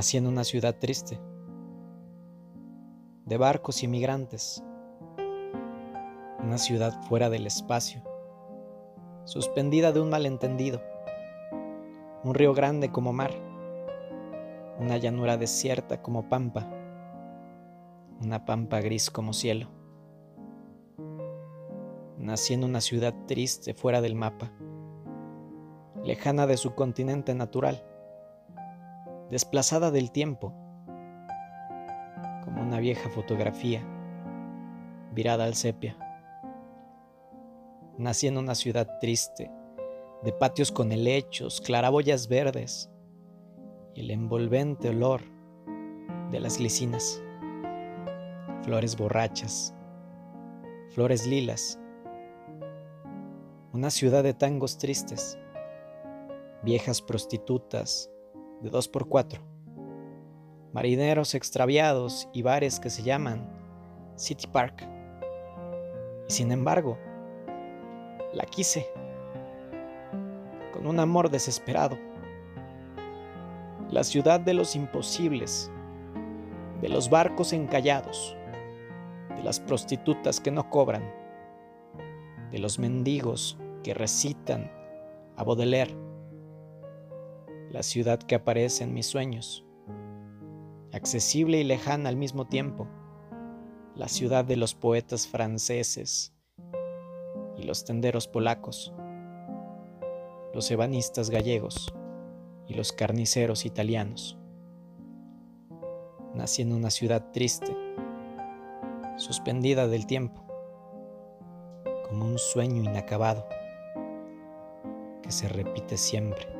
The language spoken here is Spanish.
Nací en una ciudad triste, de barcos y migrantes, una ciudad fuera del espacio, suspendida de un malentendido, un río grande como mar, una llanura desierta como pampa, una pampa gris como cielo. Nací en una ciudad triste fuera del mapa, lejana de su continente natural desplazada del tiempo, como una vieja fotografía virada al sepia. Nací en una ciudad triste, de patios con helechos, claraboyas verdes y el envolvente olor de las licinas, flores borrachas, flores lilas, una ciudad de tangos tristes, viejas prostitutas, de dos por cuatro, marineros extraviados y bares que se llaman City Park. Y sin embargo, la quise con un amor desesperado. La ciudad de los imposibles, de los barcos encallados, de las prostitutas que no cobran, de los mendigos que recitan a Baudelaire la ciudad que aparece en mis sueños, accesible y lejana al mismo tiempo, la ciudad de los poetas franceses y los tenderos polacos, los ebanistas gallegos y los carniceros italianos. Nací en una ciudad triste, suspendida del tiempo, como un sueño inacabado que se repite siempre.